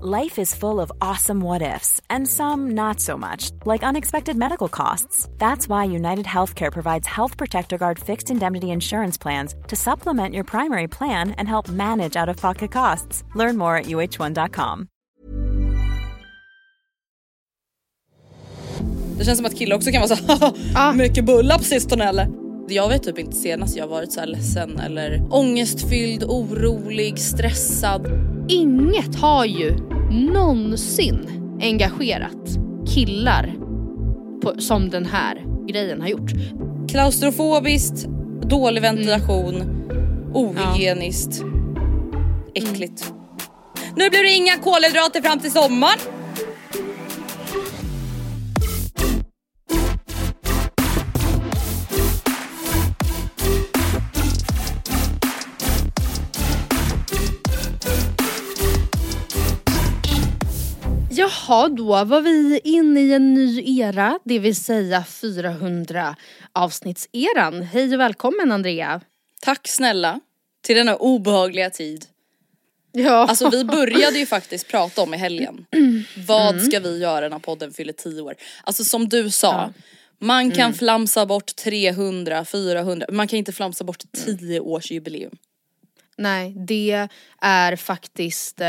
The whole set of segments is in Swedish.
Life is full of awesome what ifs, and some not so much, like unexpected medical costs. That's why United Healthcare provides Health Protector Guard fixed indemnity insurance plans to supplement your primary plan and help manage out of pocket costs. Learn more at uh1.com. Det känns som att killar också kan vara så ah. mycket bullar på sistone eller? Jag vet typ inte senast jag varit så här ledsen eller ångestfylld, orolig, stressad. Inget har ju någonsin engagerat killar på, som den här grejen har gjort. Klaustrofobiskt, dålig ventilation, mm. ohygieniskt, ja. äckligt. Mm. Nu blir det inga kolhydrater fram till sommaren. Jaha, då var vi inne i en ny era, det vill säga 400 avsnittseran. Hej och välkommen Andrea. Tack snälla till denna obehagliga tid. Ja. Alltså vi började ju faktiskt prata om i helgen. Vad mm. ska vi göra när podden fyller 10 år? Alltså som du sa, ja. man kan mm. flamsa bort 300, 400, man kan inte flamsa bort 10 års jubileum. Nej, det är faktiskt eh,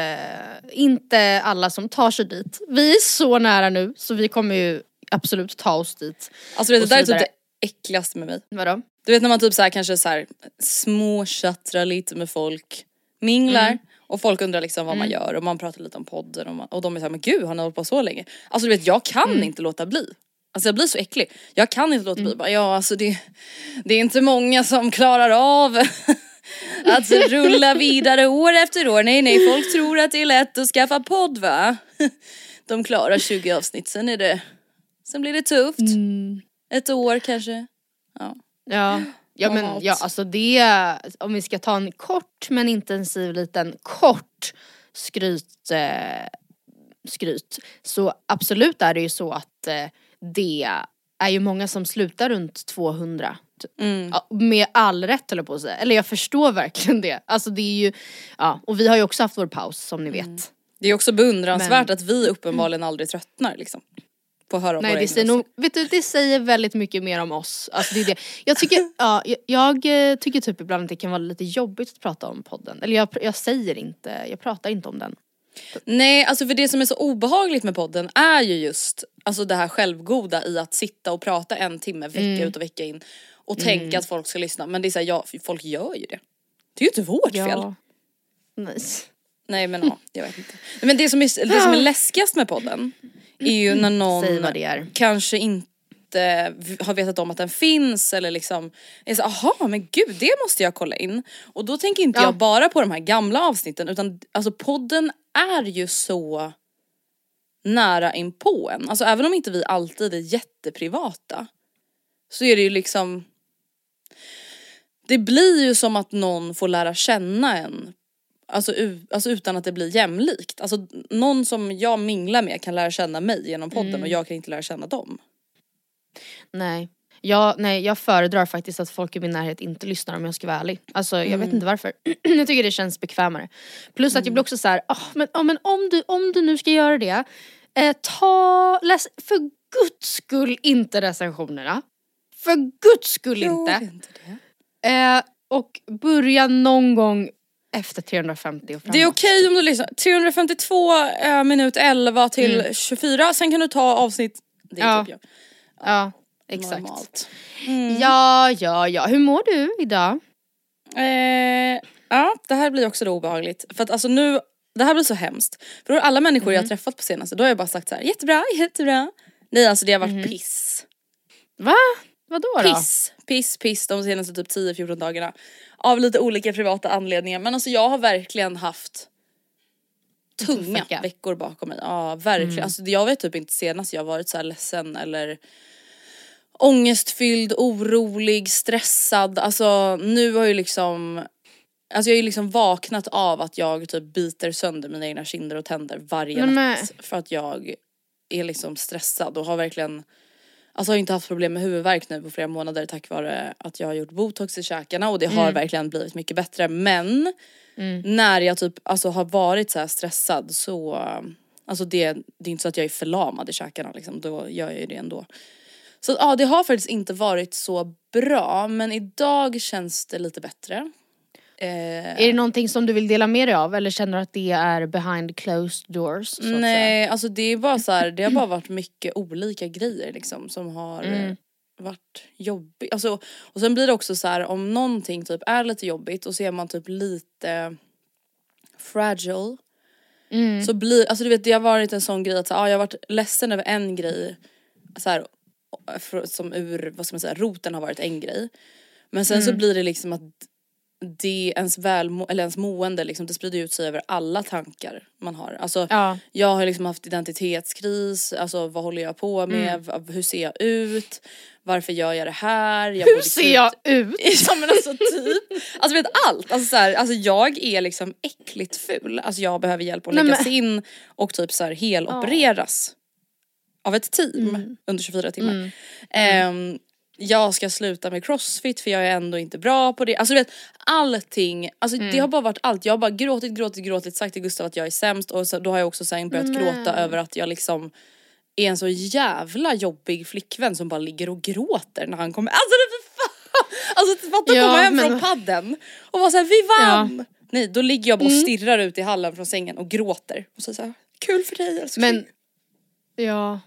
inte alla som tar sig dit. Vi är så nära nu så vi kommer ju absolut ta oss dit. Alltså det, det där är typ det äckligaste med mig. Vadå? Du vet när man typ så här, kanske så här, småchattrar lite med folk, minglar mm. och folk undrar liksom vad mm. man gör och man pratar lite om podden och, man, och de är såhär men gud har ni hållit på så länge? Alltså du vet jag kan mm. inte låta bli. Alltså jag blir så äcklig. Jag kan inte låta bli. Mm. Bara, ja alltså det, det är inte många som klarar av Att rulla vidare år efter år. Nej nej, folk tror att det är lätt att skaffa podd va? De klarar 20 avsnitt, sen är det, sen blir det tufft. Mm. Ett år kanske. Ja. Ja. Ja men ja, alltså det, om vi ska ta en kort men intensiv liten kort skryt, eh, skryt så absolut är det ju så att eh, det är ju många som slutar runt 200 Mm. Ja, med all rätt jag på att säga. Eller jag förstår verkligen det. Alltså det är ju, ja, och vi har ju också haft vår paus som ni mm. vet. Det är också beundransvärt Men... att vi uppenbarligen aldrig tröttnar liksom. På att höra Nej det säger, nog, vet du, det säger väldigt mycket mer om oss. Alltså det är det. Jag tycker, ja, jag, jag, eh, tycker typ ibland att det kan vara lite jobbigt att prata om podden. Eller jag, jag säger inte, jag pratar inte om den. Nej, alltså för det som är så obehagligt med podden är ju just alltså det här självgoda i att sitta och prata en timme vecka mm. ut och vecka in och mm. tänka att folk ska lyssna. Men det är såhär, ja, folk gör ju det. Det är ju inte vårt ja. fel. Nice. Nej men ja, jag vet inte. Men det som är, det som är läskigast med podden är ju när någon kanske inte har vetat om att den finns eller liksom är så aha men gud det måste jag kolla in. Och då tänker inte ja. jag bara på de här gamla avsnitten utan alltså podden är ju så nära in på en. Alltså även om inte vi alltid är jätteprivata så är det ju liksom det blir ju som att någon får lära känna en Alltså, alltså utan att det blir jämlikt. Alltså någon som jag minglar med kan lära känna mig genom podden mm. och jag kan inte lära känna dem. Nej. Jag, nej, jag föredrar faktiskt att folk i min närhet inte lyssnar om jag ska vara ärlig. Alltså jag vet inte varför. jag tycker det känns bekvämare. Plus att jag blir också så här, oh, men, oh, men om, du, om du nu ska göra det, eh, ta, läs för guds skull inte recensionerna. För guds skull inte. inte det. Eh, och börja någon gång efter 350 och framåt. Det är okej om du lyssnar. 352 eh, minut 11 till Mm. 24, sen kan du ta avsnitt... Det är Ja. typ jag. Ja, exakt. Normalt. Ja, ja, ja. Hur mår du idag? Eh, ja, det här blir också då obehagligt. För att alltså nu, det här blir så hemskt. För då alla människor Mm. jag har träffat på senaste, då har jag bara sagt så här: jättebra, jättebra. Nej alltså det har varit Mm. piss. Va? Vadå då? Piss, piss, piss de senaste typ 10-14 dagarna. Av lite olika privata anledningar men alltså jag har verkligen haft tunga veckor bakom mig. Ja verkligen. Alltså jag vet typ inte senast jag varit så här ledsen eller ångestfylld, orolig, stressad. Alltså nu har ju liksom Alltså jag har ju liksom vaknat av att jag typ biter sönder mina egna kinder och tänder varje Men natt. För att jag är liksom stressad och har verkligen Alltså har inte haft problem med huvudvärk nu på flera månader tack vare att jag har gjort botox i käkarna och det har verkligen blivit mycket bättre men när jag typ alltså har varit så stressad så Alltså det, det är inte så att jag är förlamad i käkarna liksom, då gör jag ju det ändå. Så ja det har faktiskt inte varit så bra men idag känns det lite bättre. Eh, Är det någonting som du vill dela med dig av eller känner du att det är behind closed doors? Så? Nej alltså det är bara så här, det har bara varit mycket olika grejer liksom som har Mm. eh, varit jobbigt. Alltså, och sen blir det också så här om någonting typ är lite jobbigt och så är man typ lite fragile. Mm. Så blir, alltså du vet det har varit en sån grej att så, ah, jag har varit ledsen över en grej så här, som ur, vad ska man säga, roten har varit en grej. Men sen Mm. så blir det liksom att det ens välmo, eller ens mående liksom, det sprider ut sig över alla tankar man har. Alltså Ja. jag har liksom haft identitetskris, alltså vad håller jag på med, Mm. Hur ser jag ut, varför gör jag det här? Jag Hur ser sluta- jag ut? Ja men alltså typ, alltså vet allt. Alltså, så här, alltså jag är liksom äckligt ful. Alltså jag behöver hjälp att Nej, läggas men- in och typ så här helopereras. Av ett team Mm. under 24 timmar. Ehm, jag ska sluta med crossfit för jag är ändå inte bra på det. Alltså du vet allting, alltså det Mm. har bara varit allt. Jag har bara gråtit, gråtit, gråtit, sagt till Gustav att jag är sämst och så, då har jag också sen börjat gråta över att jag liksom är en så jävla jobbig flickvän som bara ligger och gråter när han kommer. Alltså det fan! Alltså fatta att Ja, komma hem men- från padden och vara såhär vi vann! Nej då ligger jag bara och stirrar ut i hallen från sängen och gråter och så såhär kul för dig älskling. Men, ja.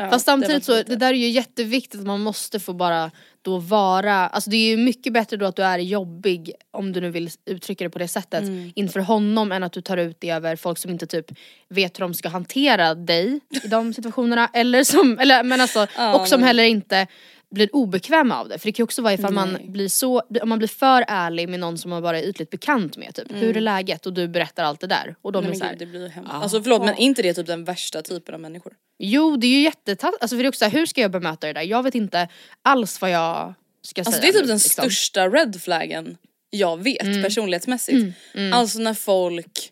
Ja, Fast samtidigt så, det där är ju jätteviktigt att man måste få bara då vara, alltså det är ju mycket bättre då att du är jobbig om du nu vill uttrycka det på det sättet Mm. inför honom än att du tar ut det över folk som inte typ vet hur de ska hantera dig i de situationerna eller som, eller men alltså Ja, och som nej. heller inte blir obekväma av det. För det kan ju också vara ifall man blir så, om man blir för ärlig med någon som man bara är ytligt bekant med typ. Hur är läget? Och du berättar allt det där. Och de Mm. Nej, är men så här, gud, det blir hemskt. Ja. Alltså förlåt men är inte det typ den värsta typen av människor? Jo det är ju jättetaskigt, alltså för det är också så här, hur ska jag bemöta det där? Jag vet inte alls vad jag ska Alltså det säga är typ nu, den liksom. största red flaggen jag vet personlighetsmässigt. Alltså när folk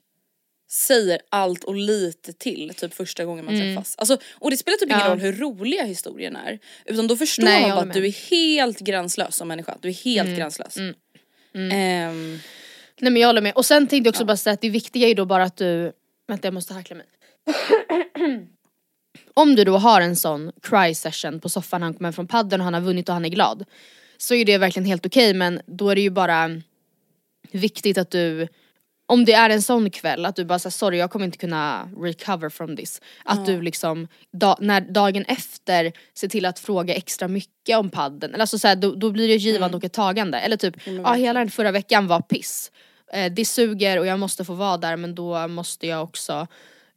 säger allt och lite till typ första gången man träffas. Alltså, och det spelar typ ingen Ja. roll hur roliga historien är. Utan då förstår Nej, man bara att du är helt gränslös som människa. Du är helt gränslös. Ehm, Nej men jag håller med. Och sen tänkte jag också bara säga att det viktiga är ju då bara att du, vänta jag måste hackla mig. Om du då har en sån cry session på soffan, han kommer från padden och han har vunnit och han är glad. Så är det verkligen helt okej men då är det ju bara viktigt att du om det är en sån kväll att du bara säger sorry jag kommer inte kunna recover from this. Att du liksom da, när, dagen efter ser till att fråga extra mycket om padden. Eller alltså så här, då, då blir det givande och ett tagande. Eller typ, ja hela den förra veckan var piss. Eh, det suger och jag måste få vara där men då måste jag också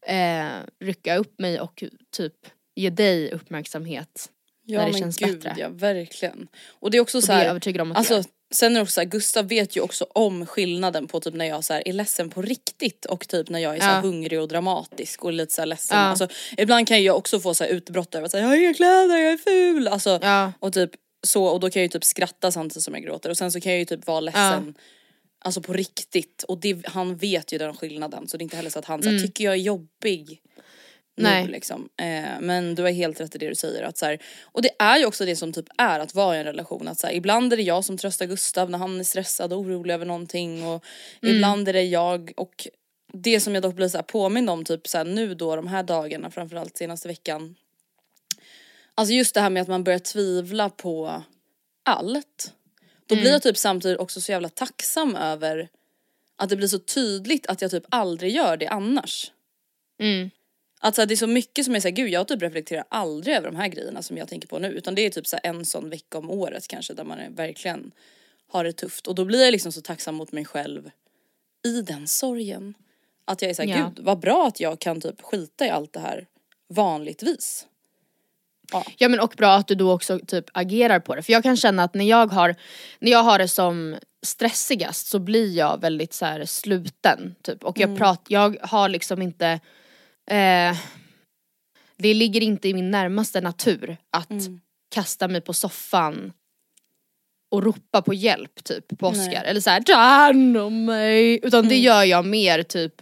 eh, rycka upp mig och typ ge dig uppmärksamhet. ja när det men känns gud bättre. ja verkligen. Och det är också Och så det är jag här, övertygad om att alltså sen är det också så här, Gustav vet ju också om skillnaden på typ när jag så här, är ledsen på riktigt och typ när jag är så här, Ja. hungrig och dramatisk och lite så här ledsen. Ja. Alltså, ibland kan jag också få så här utbrott över att säga jag har inga kläder, jag är ful. Alltså, Ja. och typ så och då kan jag ju typ skratta samtidigt som jag gråter och sen så kan jag ju typ vara ledsen Alltså på riktigt och det, han vet ju den skillnaden så det är inte heller så att han så Mm. tycker jag är jobbig. Nej. Nu, liksom. Eh, men du har helt rätt i det du säger. Att så här, och det är ju också det som typ är att vara i en relation. Att så här, ibland är det jag som tröstar Gustav när han är stressad och orolig över någonting. Och mm. ibland är det jag och det som jag dock blir så här påmind om typ så här, nu då de här dagarna framförallt senaste veckan. Alltså just det här med att man börjar tvivla på allt. Då mm. blir jag typ samtidigt också så jävla tacksam över att det blir så tydligt att jag typ aldrig gör det annars. Mm. Alltså det är så mycket som är såhär, gud jag typ reflekterar aldrig över de här grejerna som jag tänker på nu utan det är typ så en sån vecka om året kanske där man är, verkligen har det tufft och då blir jag liksom så tacksam mot mig själv i den sorgen. Att jag är såhär, ja. gud vad bra att jag kan typ skita i allt det här vanligtvis. Ja. ja men och bra att du då också typ agerar på det för jag kan känna att när jag har, när jag har det som stressigast så blir jag väldigt så här sluten typ och jag mm. pratar, jag har liksom inte eh, Det ligger inte i min närmaste natur att mm. kasta mig på soffan och ropa på hjälp typ på Oscar eller såhär ta hand om mig utan mm. det gör jag mer typ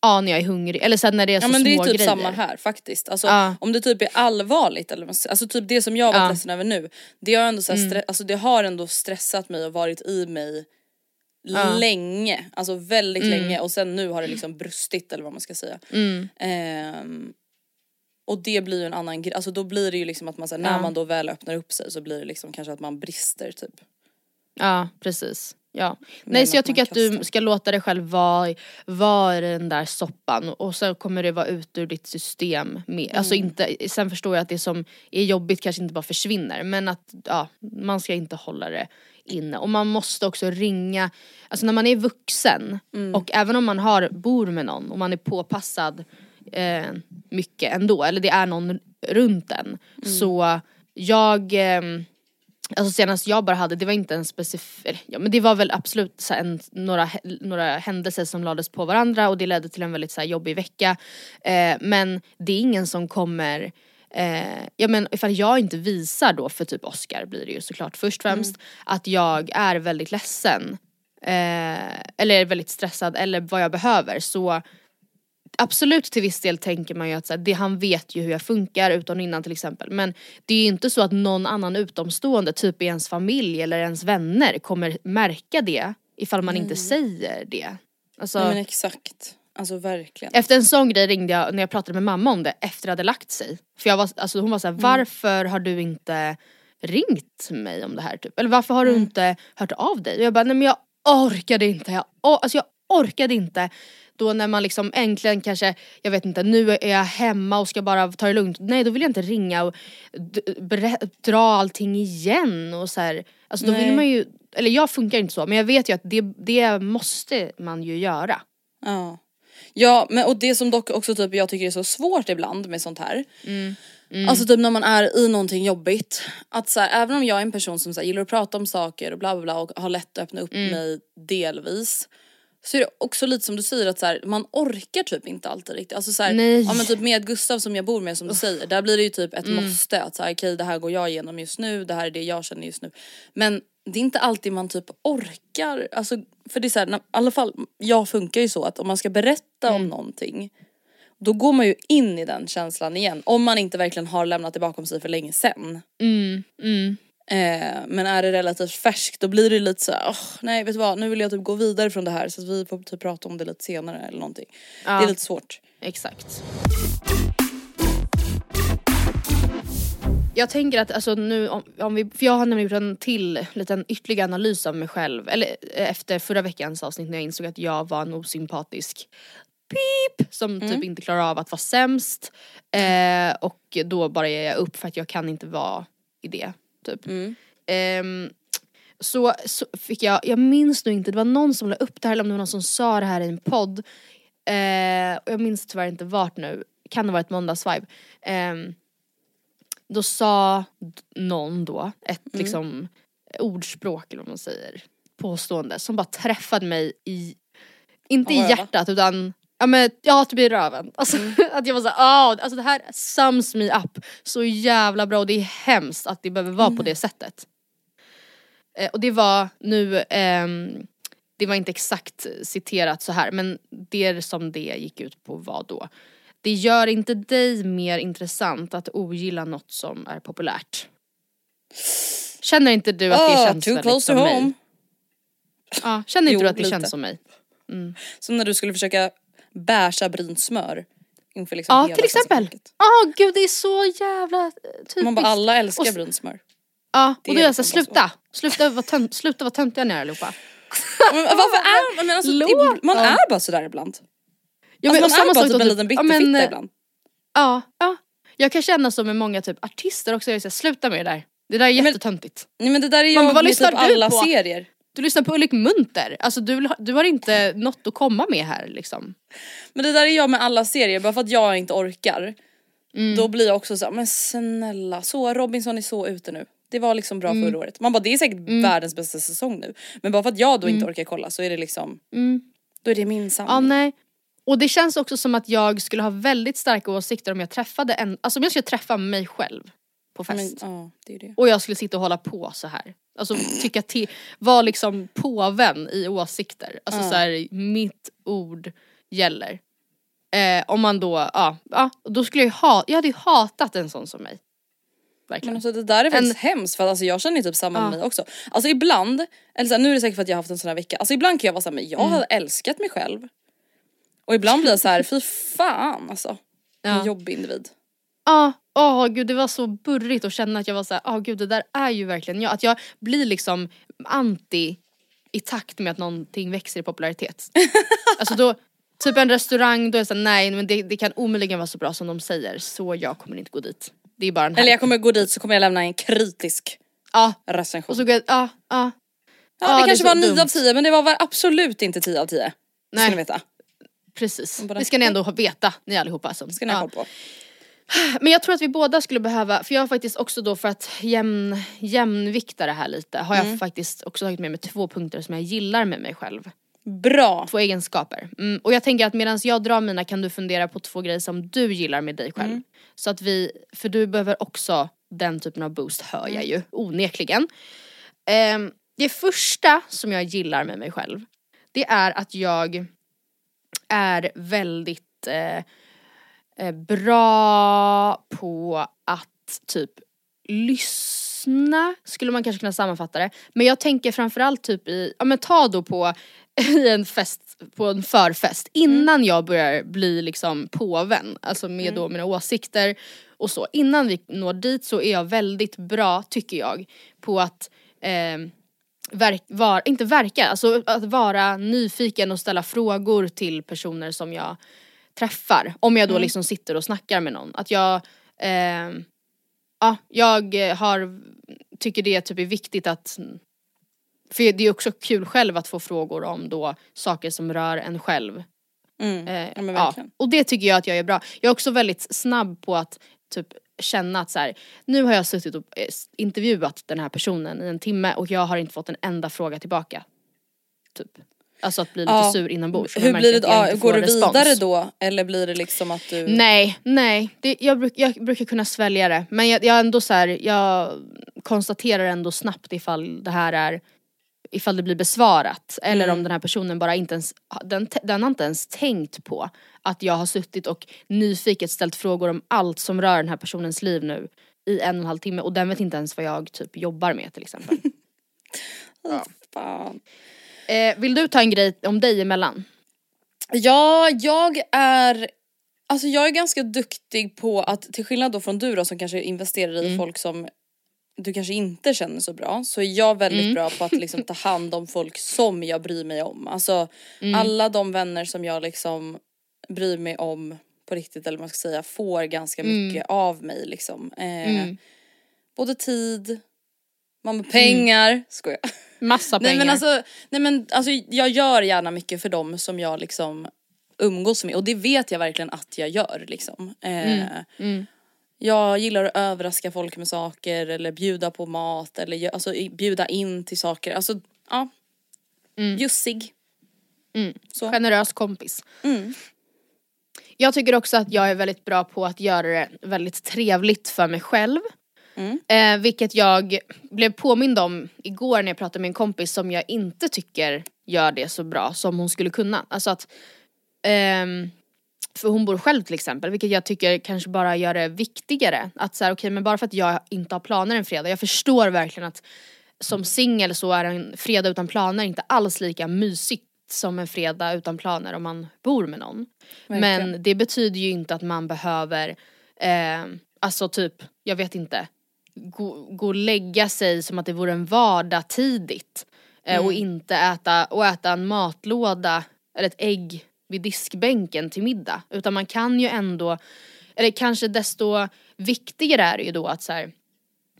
ja när jag är hungrig eller sen när det är så ja, men små det är typ grejer. samma här faktiskt. Alltså ja. om det typ är allvarligt eller alltså typ det som jag var ja. ledsen över nu. Det har ändå så mm. alltså det har ändå stressat mig och varit i mig ja. länge, alltså väldigt mm. länge och sen nu har det liksom brustit eller vad man ska säga. Mm. Um, och det blir ju en annan grej, alltså då blir det ju liksom att man såhär, när man då väl öppnar upp sig så blir det liksom kanske att man brister typ. Ja precis. Ja. Nej så jag tycker att du ska låta dig själv vara, vara i den där soppan och så kommer det vara ut ur ditt system med. Mm. Alltså inte, sen förstår jag att det som är jobbigt kanske inte bara försvinner men att ja, man ska inte hålla det inne och man måste också ringa, alltså när man är vuxen mm. och även om man har, bor med någon och man är påpassad eh, mycket ändå eller det är någon runt en mm. så jag eh, Alltså senast jag bara hade, det var inte en specifik, ja men det var väl absolut så en, några, några händelser som lades på varandra och det ledde till en väldigt så jobbig vecka. Eh, men det är ingen som kommer Eh, ja men ifall jag inte visar då för typ Oscar blir det ju såklart först och främst mm. att jag är väldigt ledsen eh, eller väldigt stressad eller vad jag behöver så absolut till viss del tänker man ju att så här, det, han vet ju hur jag funkar utan innan till exempel men det är ju inte så att någon annan utomstående, typ i ens familj eller ens vänner kommer märka det ifall man mm. inte säger det. Alltså, Nej, men exakt. Alltså verkligen. Efter en sån grej ringde jag när jag pratade med mamma om det efter det hade lagt sig. För jag var, alltså hon var såhär, mm. varför har du inte ringt mig om det här typ? Eller varför har mm. du inte hört av dig? Och jag bara, nej men jag orkade inte. Jag, alltså jag orkade inte då när man liksom äntligen kanske, jag vet inte, nu är jag hemma och ska bara ta det lugnt. Nej då vill jag inte ringa och dra allting igen och så här. Alltså då Nej. vill man ju, eller jag funkar inte så men jag vet ju att det, det måste man ju göra. Ja. Ja men och det som dock också typ jag tycker är så svårt ibland med sånt här. Mm. Mm. Alltså typ när man är i någonting jobbigt. Att så här, även om jag är en person som så här, gillar att prata om saker och bla bla bla och har lätt att öppna upp mm. mig delvis så är det också lite som du säger att så här, man orkar typ inte alltid riktigt. Alltså så ja men typ med Gustav som jag bor med som du säger, där blir det ju typ ett mm. måste att så här, okej det här går jag igenom just nu, det här är det jag känner just nu. Men det är inte alltid man typ orkar, alltså för det är så här, i alla fall jag funkar ju så att om man ska berätta mm. om någonting då går man ju in i den känslan igen om man inte verkligen har lämnat det bakom sig för länge sen. Mm, mm. Eh, men är det relativt färskt då blir det lite så oh, nej vet du vad nu vill jag typ gå vidare från det här så att vi får typ prata om det lite senare eller någonting. Ja. Det är lite svårt. Exakt. Jag tänker att alltså nu om, om vi, för jag har nämligen gjort en till liten ytterligare analys av mig själv, eller eh, efter förra veckans avsnitt när jag insåg att jag var en osympatisk pip som mm. typ inte klarar av att vara sämst. Eh, och då bara ger jag upp för att jag kan inte vara i det typ. Mm. Um, så, så, fick jag, jag minns nog inte, det var någon som la upp det här eller om det var någon som sa det här i en podd. Uh, och jag minns tyvärr inte vart nu, kan det vara ett måndagsvibe. Då sa någon då ett mm. liksom ordspråk eller vad man säger, påstående som bara träffade mig i, inte i hjärtat utan Ja men ja typ i röven. Alltså, mm. att jag var såhär, oh, alltså det här sums me up så jävla bra och det är hemskt att det behöver vara mm. på det sättet. Eh, och det var nu, ehm, det var inte exakt citerat så här men det som det gick ut på var då det gör inte dig mer intressant att ogilla något som är populärt. Känner inte du att det Oh, känns too väldigt close som to mig? home. Ja, känner inte Jo, du att det lite. känns som mig? Som när du skulle försöka bärsa brynt smör inför liksom Ja till exempel. Ja gud det är så jävla eh, typiskt. Man bara alla älskar brynt smör. Ja och då är jag såhär, liksom sluta! Sluta vara tönt, sluta vara töntiga ni är allihopa. Men varför är alltså, Låt- ib- man är bara sådär ibland. Ja, alltså, och man är bara typ en liten ja, bitterfitta men, eh, ibland. Ja, ja. Jag kan känna så med många typ artister också, jag här, sluta med det där. Det där är men- jättetöntigt. Nej men det där är jag med typ alla på? serier. Du lyssnar på Ulrik Munter, alltså du, du har inte något att komma med här liksom. Men det där är jag med alla serier, bara för att jag inte orkar. Mm. Då blir jag också så men snälla, så Robinson är så ute nu. Det var liksom bra Mm. förra året. Man bara det är säkert världens bästa säsong nu. Men bara för att jag då inte orkar kolla så är det liksom, Mm. då är det min sanning. Ja nej. Och det känns också som att jag skulle ha väldigt starka åsikter om jag träffade en, alltså om jag skulle träffa mig själv på men, fest. ja, det det. Och jag skulle sitta och hålla på så här. Alltså tycka till, vara liksom påven i åsikter. Alltså Ja. så här, mitt ord gäller. Eh, om man då, ja, ja, då skulle jag ha, jag hade ju hatat en sån som mig. Men Verkligen. alltså det där är faktiskt En- hemskt för att alltså, jag känner ju typ samma Ja. med mig också. Alltså ibland, eller så här, nu är det säkert för att jag har haft en sån här vecka, alltså ibland kan jag vara såhär, men jag Mm. hade älskat mig själv. Och ibland blir jag så här, fy fan alltså. Ja. En jobbig individ. Ja, åh gud det var så burrigt att känna att jag var såhär, åh gud det där är ju verkligen jag. Att jag blir liksom anti i takt med att någonting växer i popularitet. alltså då, typ en restaurang, då är jag såhär, nej men det, det kan omöjligen vara så bra som de säger så jag kommer inte gå dit. Det är bara en Eller jag kommer gå dit så kommer jag lämna en kritisk Ja, recension. och så går jag, ja, ja. ja, ja, det kanske så var 9 dumt. av 10 men det var absolut inte 10 av 10. Det ska Nej. ni veta. Precis, det ska ni ändå ha- veta ni allihopa. Som, ska ni ha koll på. Men jag tror att vi båda skulle behöva, för jag har faktiskt också då för att jämn, jämnvikta det här lite har jag Mm. faktiskt också tagit med mig två punkter som jag gillar med mig själv. Bra. Två egenskaper. Mm, och jag tänker att medan jag drar mina kan du fundera på två grejer som du gillar med dig själv. Så att vi, för du behöver också den typen av boost hör jag ju onekligen. Ehm, det första som jag gillar med mig själv det är att jag är väldigt eh, eh, bra på att typ lyssna, skulle man kanske kunna sammanfatta det. Men jag tänker framförallt typ i, ja men ta då på i en fest, på en förfest, innan jag börjar bli liksom påven, alltså med då mina åsikter och så. Innan vi når dit så är jag väldigt bra, tycker jag, på att eh, verk, var, inte verka, alltså att vara nyfiken och ställa frågor till personer som jag träffar. Om jag då liksom sitter och snackar med någon. Att jag, eh, ja, jag har, tycker det typ är viktigt att för det är också kul själv att få frågor om då saker som rör en själv. Mm. Eh, Ja ja, och det tycker jag att jag är bra. Jag är också väldigt snabb på att typ känna att så här, nu har jag suttit och eh, intervjuat den här personen i en timme och jag har inte fått en enda fråga tillbaka. Typ. Alltså att bli lite Ja. sur inombords. om Hur blir det, ja, går du respons. vidare då eller blir det liksom att du... Nej, nej. Det, jag, bruk, jag brukar kunna svälja det. Men jag, jag ändå så här, jag konstaterar ändå snabbt ifall det här är ifall det blir besvarat eller Mm. om den här personen bara inte ens, den, den har inte ens tänkt på att jag har suttit och nyfiket ställt frågor om allt som rör den här personens liv nu i en och en halv timme och den vet inte ens vad jag typ jobbar med till exempel. Fan. eh, vill du ta en grej om dig emellan? Ja, jag är Alltså jag är ganska duktig på att, till skillnad då från du då som kanske investerar i Mm. folk som du kanske inte känner så bra, så är jag väldigt Mm. bra på att liksom ta hand om folk som jag bryr mig om. Alltså Mm. alla de vänner som jag liksom bryr mig om på riktigt eller vad man ska säga får ganska mycket av mig liksom. Eh, Mm. Både tid, man pengar, skojar. Massa pengar. Nej men alltså, nej men alltså jag gör gärna mycket för dem som jag liksom umgås med och det vet jag verkligen att jag gör liksom. Eh, mm. Jag gillar att överraska folk med saker eller bjuda på mat eller alltså, bjuda in till saker. Alltså ja. Jussig. Mm. Så. Generös kompis. Mm. Jag tycker också att jag är väldigt bra på att göra det väldigt trevligt för mig själv. Mm. Eh, vilket jag blev påmind om igår när jag pratade med en kompis som jag inte tycker gör det så bra som hon skulle kunna. Alltså att, ehm, för hon bor själv till exempel, vilket jag tycker kanske bara gör det viktigare. Att så okej okay, men bara för att jag inte har planer en fredag, jag förstår verkligen att som singel så är en fredag utan planer inte alls lika mysigt som en fredag utan planer om man bor med någon. Verkligen. Men det betyder ju inte att man behöver, eh, alltså typ, jag vet inte, gå, gå och lägga sig som att det vore en vardag tidigt. Eh, mm. Och inte äta, och äta en matlåda eller ett ägg vid diskbänken till middag. Utan man kan ju ändå, eller kanske desto viktigare är det ju då att så här,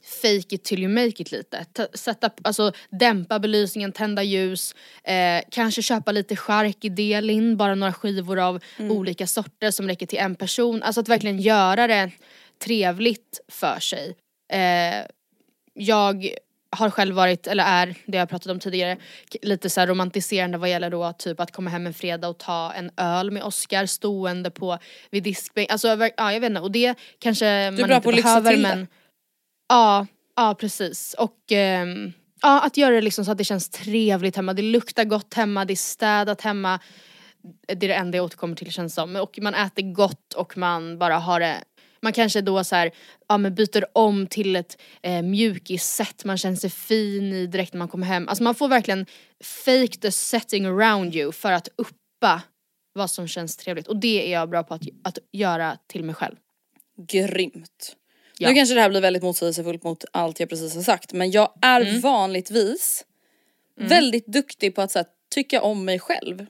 fake it till you make it lite. sätta, alltså dämpa belysningen, tända ljus, eh, kanske köpa lite chark i Delin, bara några skivor av mm. olika sorter som räcker till en person. Alltså att verkligen göra det trevligt för sig. Eh, jag har själv varit, eller är, det jag pratat om tidigare, lite så romantiserande vad gäller då typ att komma hem en fredag och ta en öl med Oscar stående på vid diskbänk. Alltså ja jag vet inte och det kanske du man inte behöver men Ja, ja precis och um, ja att göra det liksom så att det känns trevligt hemma, det luktar gott hemma, det är städat hemma. Det är det enda jag återkommer till känns som. Och man äter gott och man bara har det man kanske då så här, ja men byter om till ett eh, mjukissätt man känner sig fin i direkt när man kommer hem. Alltså man får verkligen fake the setting around you för att uppa vad som känns trevligt. Och det är jag bra på att, att göra till mig själv. Grymt. Ja. Nu kanske det här blir väldigt motsägelsefullt mot allt jag precis har sagt men jag är mm. vanligtvis mm. väldigt duktig på att så här, tycka om mig själv.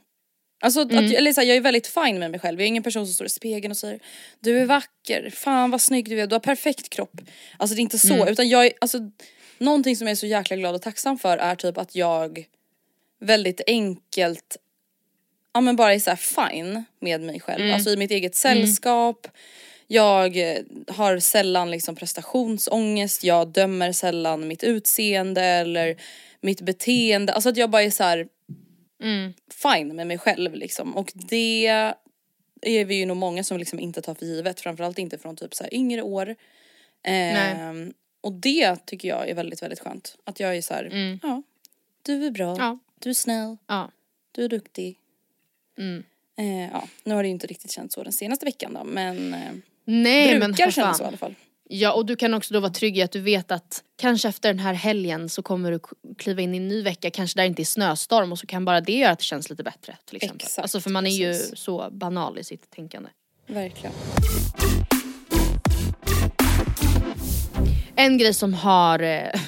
Alltså mm. att, eller så här, jag är väldigt fin med mig själv, jag är ingen person som står i spegeln och säger Du är vacker, fan vad snygg du är, du har perfekt kropp. Alltså det är inte så mm. utan jag är, alltså Någonting som jag är så jäkla glad och tacksam för är typ att jag väldigt enkelt Ja men bara är så fine med mig själv, mm. alltså i mitt eget sällskap Jag har sällan liksom prestationsångest, jag dömer sällan mitt utseende eller mitt beteende, alltså att jag bara är så här, mm. fine med mig själv liksom. Och det är vi ju nog många som liksom inte tar för givet, framförallt inte från typ så här yngre år. Eh, och det tycker jag är väldigt väldigt skönt. Att jag är så här, mm. ja, du är bra, ja. du är snäll, ja. du är duktig. Mm. Eh, ja, nu har det ju inte riktigt känts så den senaste veckan då men eh, Nej, brukar men kännas så i alla fall. Ja och du kan också då vara trygg i att du vet att kanske efter den här helgen så kommer du kliva in i en ny vecka, kanske där det inte är snöstorm och så kan bara det göra att det känns lite bättre till exempel. Exakt, alltså för man är precis. ju så banal i sitt tänkande. Verkligen. En grej som har eh,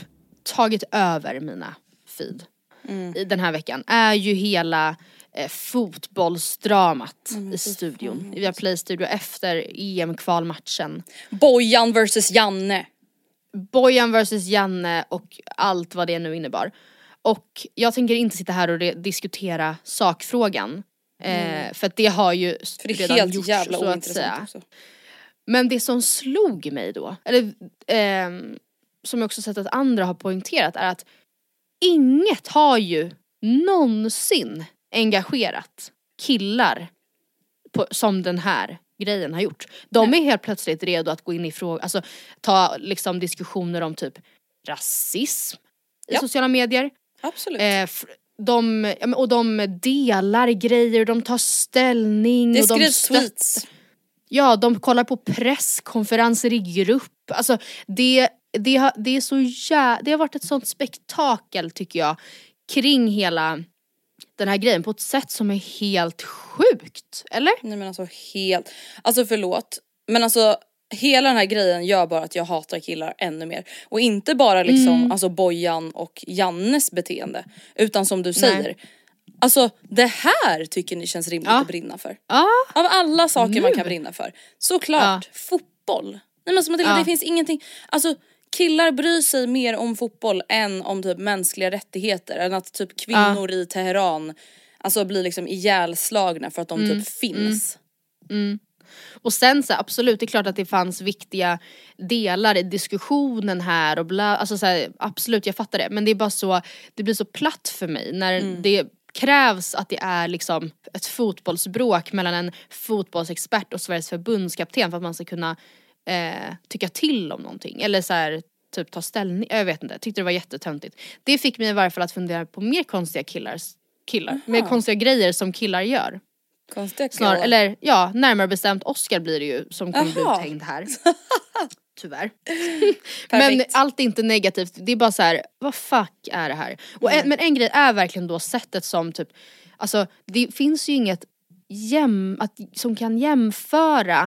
tagit över mina feed mm. i den här veckan är ju hela eh, fotbollsdramat mm, i studion. Vi har playstudio efter EM-kvalmatchen. Bojan versus Janne. Bojan versus Janne och allt vad det nu innebar. Och jag tänker inte sitta här och diskutera sakfrågan. Eh, mm. för att det har ju för det är redan helt gjorts jävla så att säga. Också. Men det som slog mig då, eller eh, som jag också sett att andra har poängterat är att inget har ju någonsin engagerat killar på, som den här grejen har gjort. De är helt plötsligt redo att gå in i frågor, alltså ta liksom diskussioner om typ rasism i ja. sociala medier. Absolut. Eh, de, och de delar grejer, de tar ställning. Det och de skrivs tweets. Ja, de kollar på presskonferenser i grupp. Alltså det, det, har, det är så jä det har varit ett sånt spektakel tycker jag kring hela den här grejen på ett sätt som är helt sjukt, eller? Nej men alltså helt, alltså förlåt men alltså hela den här grejen gör bara att jag hatar killar ännu mer. Och inte bara liksom mm. alltså Bojan och Jannes beteende utan som du säger Nej. Alltså det här tycker ni känns rimligt ja. att brinna för. Ja. Av alla saker nu. man kan brinna för. Såklart, ja. fotboll. Nej men som Matilda, ja. det finns ingenting, alltså killar bryr sig mer om fotboll än om typ mänskliga rättigheter. Än att typ kvinnor i Teheran alltså blir liksom ihjälslagna för att de mm. typ finns. Mm. Mm. Och sen så absolut, det är klart att det fanns viktiga delar i diskussionen här och bla, alltså så här, absolut jag fattar det. Men det är bara så, det blir så platt för mig när mm. det krävs att det är liksom ett fotbollsbråk mellan en fotbollsexpert och Sveriges förbundskapten för att man ska kunna eh, tycka till om någonting. Eller så här, typ ta ställning, jag vet inte, tyckte det var jättetöntigt. Det fick mig i varje fall att fundera på mer konstiga killar, killar, Aha. mer konstiga grejer som killar gör. Konstiga Snar, KO. eller ja, närmare bestämt Oscar blir det ju som kommer bli uthängd här. Tyvärr. Men allt är inte negativt, det är bara så här: vad fuck är det här? Och en, men en grej är verkligen då sättet som typ, alltså det finns ju inget jäm, att, som kan jämföra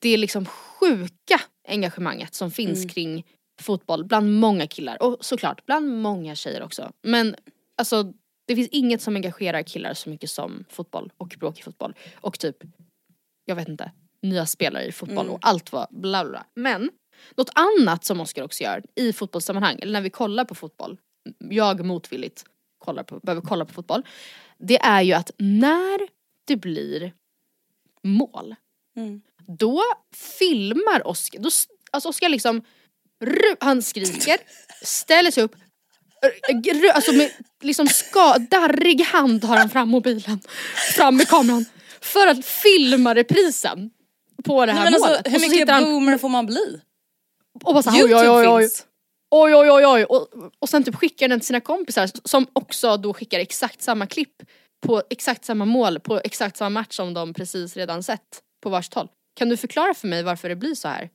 det är liksom sjuka engagemanget som finns kring fotboll bland många killar och såklart bland många tjejer också. Men alltså det finns inget som engagerar killar så mycket som fotboll och bråk i fotboll. Och typ, jag vet inte, nya spelare i fotboll och allt vad bla bla. Men något annat som Oskar också gör i fotbollssammanhang, eller när vi kollar på fotboll, jag motvilligt kollar på, behöver kolla på fotboll. Det är ju att när det blir mål då filmar Oskar, då, alltså Oskar liksom, han skriker, ställer sig upp, alltså med liksom ska, darrig hand har han fram mobilen, fram med kameran för att filma reprisen på det här Nej, men målet. alltså, hur och så mycket han boomer får man bli? och bara så här, oj, Youtube oj, oj, oj, finns. oj, oj, oj, oj. Och, och sen typ skickar den till sina kompisar som också då skickar exakt samma klipp på exakt samma mål på exakt samma match som de precis redan sett på varsitt håll. Kan du förklara för mig varför det blir så här?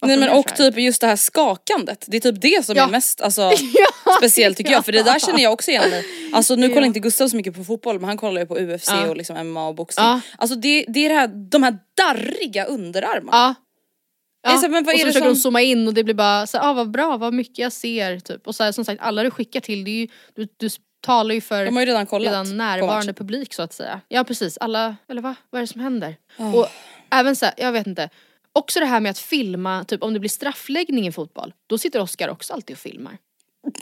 Varför Nej men och typ just det här skakandet, det är typ det som Ja. är mest alltså, speciellt tycker jag för det där känner jag också igen mig Alltså nu Ja. kollar inte Gustav så mycket på fotboll men han kollar ju på UFC Ja. och liksom MMA och boxning. Alltså det, det är det här, de här darriga underarmarna. Ja. Här, men vad och så försöker som- de zooma in och det blir bara så här, ah, vad bra, vad mycket jag ser typ. Och så här, som sagt alla du skickar till, det är ju, du, du talar ju för De har ju redan kollat. redan närvarande publik så att säga. Ja precis, alla, eller va? Vad är det som händer? Oh. Och även så här, jag vet inte. Också det här med att filma, typ om det blir straffläggning i fotboll, då sitter Oskar också alltid och filmar.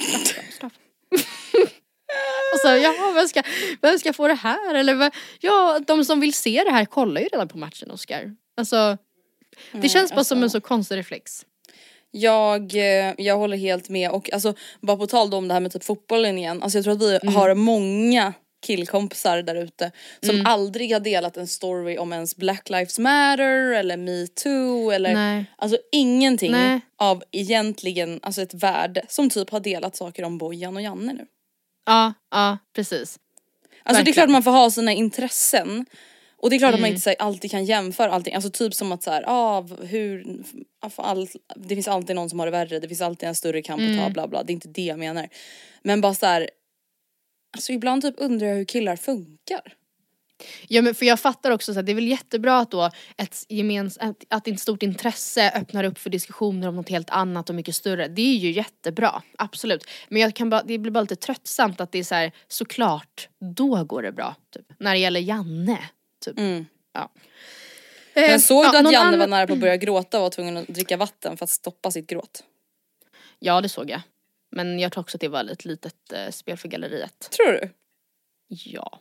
Straff, straff, straff. och så, ja vem ska, vem ska få det här? Eller? Ja, de som vill se det här kollar ju redan på matchen Oskar. Alltså, det känns bara som en alltså. så konstig reflex. Jag, eh, jag håller helt med och alltså bara på tal om det här med typ fotbollen igen. Alltså jag tror att vi Mm. har många killkompisar där ute som aldrig har delat en story om ens Black Lives Matter eller metoo eller Nej. alltså ingenting Nej. av egentligen alltså ett värde som typ har delat saker om Bojan och Janne nu. Ja, ja precis. Alltså det är Verkligen. klart man får ha sina intressen. Och det är klart att man Mm. inte här, alltid kan jämföra allting. Alltså typ som att så här, ah, hur, all, det finns alltid någon som har det värre, det finns alltid en större kamp att Mm. ta, bla bla. Det är inte det jag menar. Men bara så här, alltså ibland typ undrar jag hur killar funkar. Ja men för jag fattar också så att det är väl jättebra att då ett gemens, att, att ett stort intresse öppnar upp för diskussioner om något helt annat och mycket större. Det är ju jättebra, absolut. Men jag kan bara, det blir bara lite tröttsamt att det är så här, såklart, då går det bra. Typ. När det gäller Janne. Typ. Mm. Ja. Men Eh, såg ja, du att Janne var nära på att börja gråta och var tvungen att dricka vatten för att stoppa sitt gråt? Ja det såg jag. Men jag tror också att det var ett litet eh, spel för galleriet. Tror du? Ja.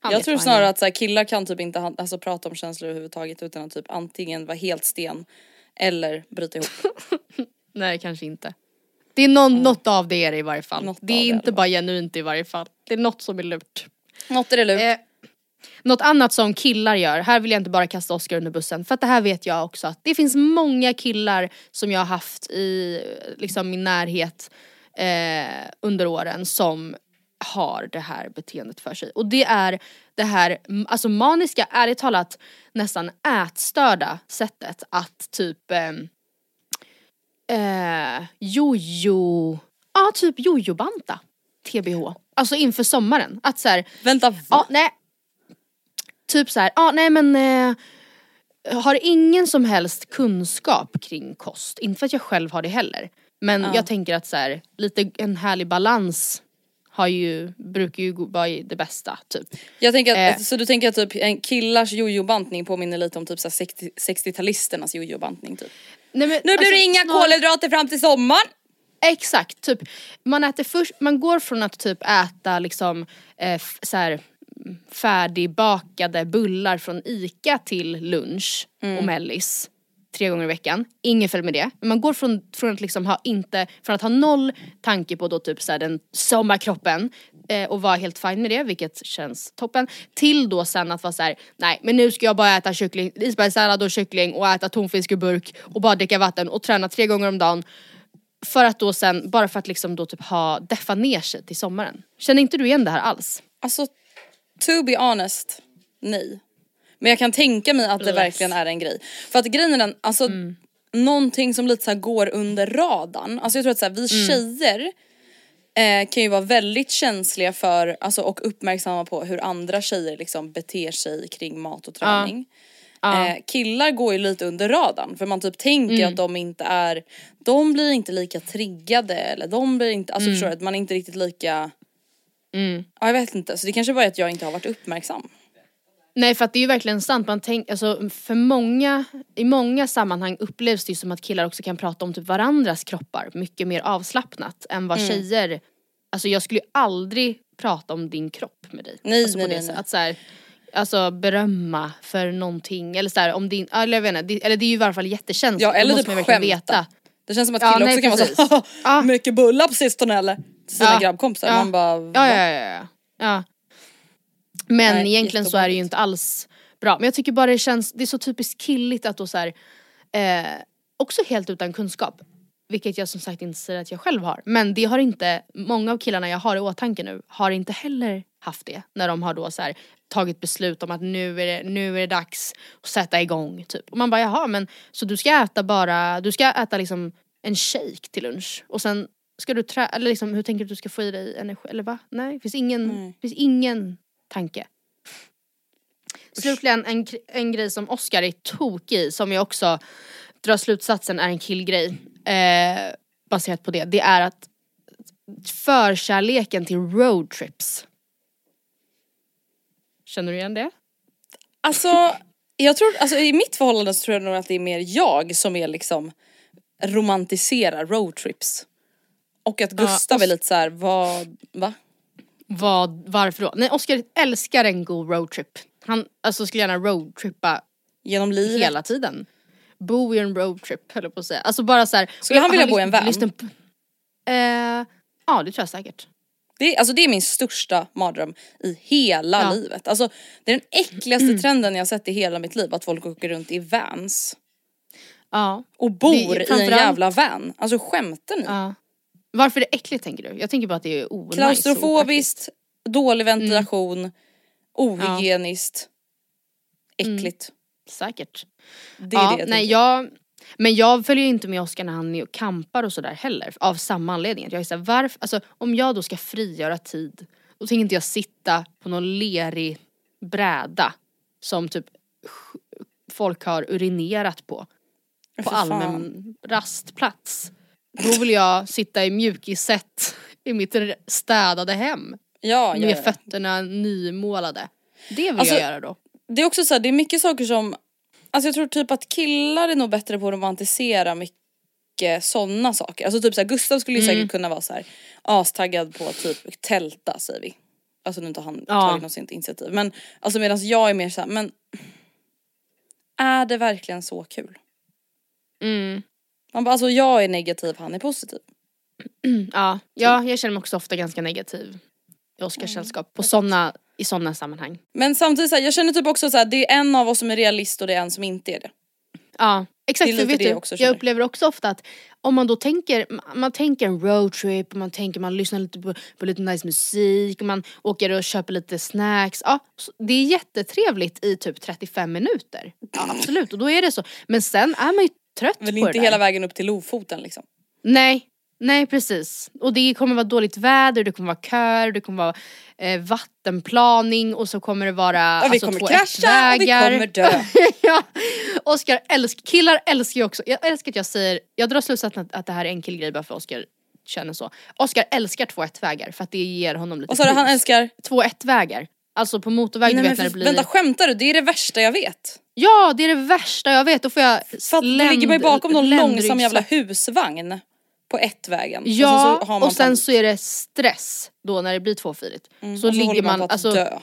Han jag tror snarare att så här, killar kan typ inte alltså, prata om känslor överhuvudtaget utan att typ antingen vara helt sten eller bryta ihop. Nej kanske inte. Det är någon, mm. något av det är det i varje fall. Något det är inte bara genuint i varje fall. Det är något som är lurt. Något är det lurt. Eh, något annat som killar gör, här vill jag inte bara kasta Oscar under bussen för att det här vet jag också att det finns många killar som jag har haft i liksom, min närhet eh, under åren som har det här beteendet för sig. Och det är det här alltså maniska, ärligt talat nästan ätstörda sättet att typ eh, eh, jojo, ja typ jojobanta TBH. Alltså inför sommaren. Att så här, Vänta va? Ja, nej. Typ så här, ja nej men eh, har ingen som helst kunskap kring kost. Inte för att jag själv har det heller. Men ja. jag tänker att så här, lite en härlig balans har ju, brukar ju vara det bästa typ. Jag tänker att, eh. så du tänker att typ en killars jojobantning påminner lite om typ 60-talisternas jojobantning typ? Nej, men, nu blir alltså, det inga snar... kolhydrater fram till sommaren! Exakt, typ man äter först, man går från att typ äta liksom eh, så här, färdigbakade bullar från ICA till lunch mm. och mellis tre gånger i veckan. Inget fel med det. Men man går från, från att liksom ha inte, från att ha noll tanke på då typ såhär den sommarkroppen eh, och vara helt fine med det, vilket känns toppen. Till då sen att vara såhär, nej men nu ska jag bara äta kyckling, isbergssallad och kyckling och äta tonfisk i burk och bara dricka vatten och träna tre gånger om dagen. För att då sen, bara för att liksom då typ ha deffa ner sig till sommaren. Känner inte du igen det här alls? Alltså, to be honest, nej. Men jag kan tänka mig att det verkligen är en grej. För att grejen är den, alltså mm. någonting som lite så går under radarn. Alltså jag tror att så här, vi mm. tjejer eh, kan ju vara väldigt känsliga för alltså, och uppmärksamma på hur andra tjejer liksom beter sig kring mat och träning. Ja. Eh, killar går ju lite under radarn för man typ tänker mm. att de inte är, de blir inte lika triggade eller de blir inte, alltså mm. förstår du, att man är inte riktigt lika Mm. Ja jag vet inte, så det kanske bara är att jag inte har varit uppmärksam. Nej för att det är ju verkligen sant, man tänk, alltså, för många, i många sammanhang upplevs det ju som att killar också kan prata om typ varandras kroppar mycket mer avslappnat än vad mm. tjejer, alltså jag skulle ju aldrig prata om din kropp med dig. Nej alltså, nej, nej, nej. Att så här, alltså berömma för någonting eller så här, om din, eller jag vet inte, eller det är ju i varje fall jättekänsligt. Ja eller typ skämta. Veta. Det känns som att killar ja, nej, också kan vara så mycket bullar på sistone eller? Till sina ja. grabbkompisar. Ja. Man bara, ja, ja, ja, ja. ja. Men Nej, egentligen så är det ju inte alls bra. Men jag tycker bara det känns, det är så typiskt killigt att då så här, eh, också helt utan kunskap. Vilket jag som sagt inte säger att jag själv har. Men det har inte, många av killarna jag har i åtanke nu har inte heller haft det. När de har då så här, tagit beslut om att nu är, det, nu är det dags att sätta igång typ. Och man bara jaha men så du ska äta bara, du ska äta liksom en shake till lunch och sen ska du trä, eller liksom hur tänker du att du ska få i dig energi, eller va? Nej, det finns ingen, mm. finns ingen tanke. Slutligen en, en grej som Oscar är tokig i, som jag också drar slutsatsen är en killgrej. Eh, baserat på det. Det är att förkärleken till roadtrips. Känner du igen det? Alltså, jag tror, alltså i mitt förhållande så tror jag nog att det är mer jag som är liksom romantiserar roadtrips. Och att Gustav ja, är lite såhär, vad, va? Vad, varför då? Nej Oskar älskar en god roadtrip. Han alltså, skulle gärna roadtrippa Genom livet? Hela tiden. Bo i en roadtrip höll jag på att säga. Alltså bara så här, Skulle han vilja bo i en van? På, eh, ja det tror jag säkert. Det är, alltså det är min största mardröm i hela ja. livet. Alltså det är den äckligaste mm. trenden jag sett i hela mitt liv att folk åker runt i vans. Ja. Och bor i en jävla van. Alltså skämtar ni? Ja. Varför är det äckligt tänker du? Jag tänker bara att det är onajs Klaustrofobiskt, dålig ventilation, mm. ohygieniskt, ja. äckligt. Mm. Säkert. Det är ja, det jag nej, jag, Men jag följer inte med Oskar när han är och kampar och sådär heller. Av samma anledning. Jag är såhär, varför, alltså, om jag då ska frigöra tid, då tänker inte jag sitta på någon lerig bräda som typ folk har urinerat på. På allmän rastplats. Då vill jag sitta i mjukissätt i mitt städade hem. Ja, med ja, ja. fötterna nymålade. Det vill alltså, jag göra då. Det är också så här, det är mycket saker som, alltså jag tror typ att killar är nog bättre på att romantisera mycket sådana saker. Alltså typ såhär Gustav skulle ju Mm. säkert kunna vara så här astaggad på typ tälta säger vi. Alltså nu inte han Ja. tagit något sånt initiativ men alltså medan jag är mer såhär men är det verkligen så kul? Mm. Man bara alltså jag är negativ, han är positiv. Ja, ja, jag känner mig också ofta ganska negativ i Oscarssällskap på såna, i sådana sammanhang. Men samtidigt så här, jag känner typ också så här, det är en av oss som är realist och det är en som inte är det. Ja, exakt. För vet du, jag också jag upplever också ofta att om man då tänker, man tänker en roadtrip, man tänker man lyssnar lite på, på lite nice musik, man åker och köper lite snacks. Ja, det är jättetrevligt i typ 35 minuter. Ja, absolut, och då är det så. Men sen är man ju trött Väl på inte det där. hela vägen upp till Lofoten liksom. Nej, nej precis. Och det kommer vara dåligt väder, det kommer vara köer, det kommer vara eh, vattenplaning och så kommer det vara Ja, vi alltså, kommer två krascha och vi kommer dö. ja. Oskar älsk, killar älskar ju också, jag älskar att jag säger, jag drar slutsatsen att, att det här är en killgrej bara för Oskar känner så. Oskar älskar två ettvägar för att det ger honom lite Vad sa du, han älskar? Två ettvägar. Alltså på motorväg Nej, du men vet när det blir... Vänta skämtar du? Det är det värsta jag vet. Ja det är det värsta jag vet, då får jag För att ligger man ju bakom någon långsam jävla husvagn på ett vägen. Ja, och sen så, man och sen så är det stress då när det blir tvåfiligt. Mm, så så ligger håller man, på att alltså, dö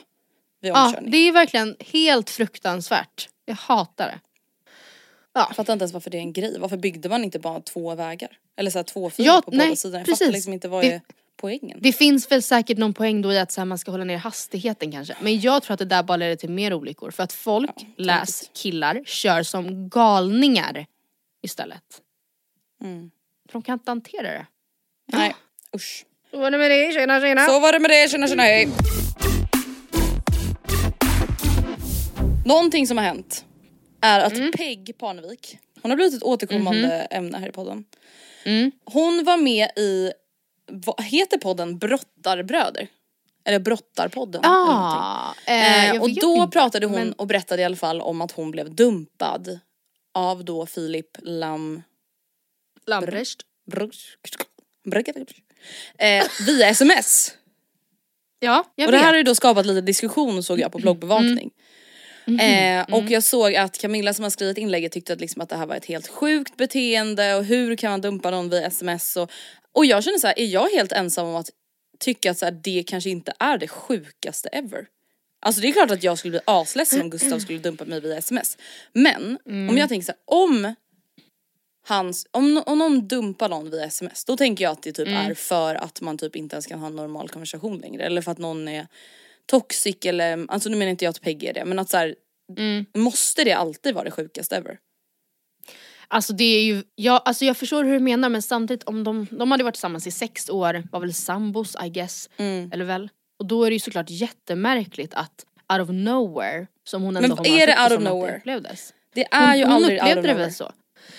vid ja omkörning. det är verkligen helt fruktansvärt. Jag hatar det. Ja. Jag fattar inte ens varför det är en grej. Varför byggde man inte bara två vägar? Eller så här två filer Ja, på nej, båda sidorna. Jag precis. fattar liksom inte vad Det- är poängen. Det finns väl säkert någon poäng då i att så här, man ska hålla ner hastigheten kanske. Men jag tror att det där bara leder till mer olyckor. För att folk, läs killar, kör som galningar istället. Mm. För de kan inte hantera det. Nej, usch. Så var det med det, tjena tjena. Så var det med det, tjena tjena hej. Någonting som har hänt är att Mm. Peg Parnevik, hon har blivit ett återkommande ämne här i podden. Mm. Hon var med i, vad heter podden Brottarbröder? Eller Brottarpodden? eller. Ah, eh, Eh, jag och då inte, pratade hon men- och berättade i alla fall om att hon blev dumpad av då Filip Lam... Lambrecht. Eh, via sms. Ja, jag och det vet. här har ju då skapat lite diskussion såg jag på bloggbevakning. Eh, och jag såg att Camilla som har skrivit inlägget tyckte att, liksom att det här var ett helt sjukt beteende och hur kan man dumpa någon via sms och, och jag känner så här, är jag helt ensam om att tycka att så här, det kanske inte är det sjukaste ever? Alltså det är klart att jag skulle bli asledsen om Gustav skulle dumpa mig via sms. Men om jag tänker så här, om hans, om, om någon dumpar någon via sms då tänker jag att det typ är för att man typ inte ens kan ha en normal konversation längre eller för att någon är toxic eller, alltså nu menar inte jag att Peggy är det men att så här, måste det alltid vara det sjukaste ever? Alltså det är ju, ja, alltså jag förstår hur du menar men samtidigt om de, de hade varit tillsammans i sex år, var väl sambos I guess, Mm. eller väl? Och då är det ju såklart jättemärkligt att out of nowhere, som hon ändå Men har är det out of att det nowhere? upplevdes. Det är ju hon aldrig out of upplevde det nowhere. väl så?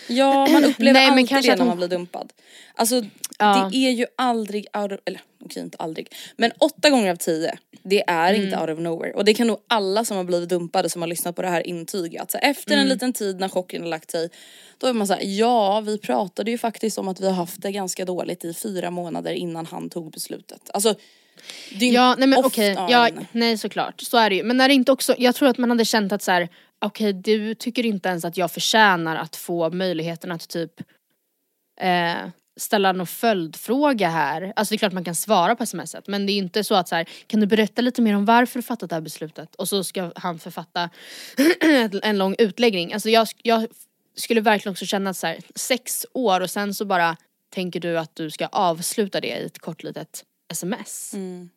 Ja man upplever Nej, alltid kanske det när hon- man blir dumpad. Alltså Ja. det är ju aldrig out of, eller okej inte aldrig, men åtta gånger av tio det är Mm. inte out of nowhere. Och det kan nog alla som har blivit dumpade som har lyssnat på det här intyga. Så efter Mm. en liten tid när chocken har lagt sig då är man såhär, ja vi pratade ju faktiskt om att vi har haft det ganska dåligt i fyra månader innan han tog beslutet. Alltså Ja nej men okej, ja, ja, nej såklart, så är det ju. Men är det inte också, jag tror att man hade känt att så här, okej du tycker inte ens att jag förtjänar att få möjligheten att typ eh, ställa någon följdfråga här. Alltså det är klart man kan svara på smset men det är inte så att så här, kan du berätta lite mer om varför du fattat det här beslutet? Och så ska han författa en lång utläggning. Alltså jag, jag skulle verkligen också känna att så här, sex år och sen så bara tänker du att du ska avsluta det i ett kort litet sms. Mm.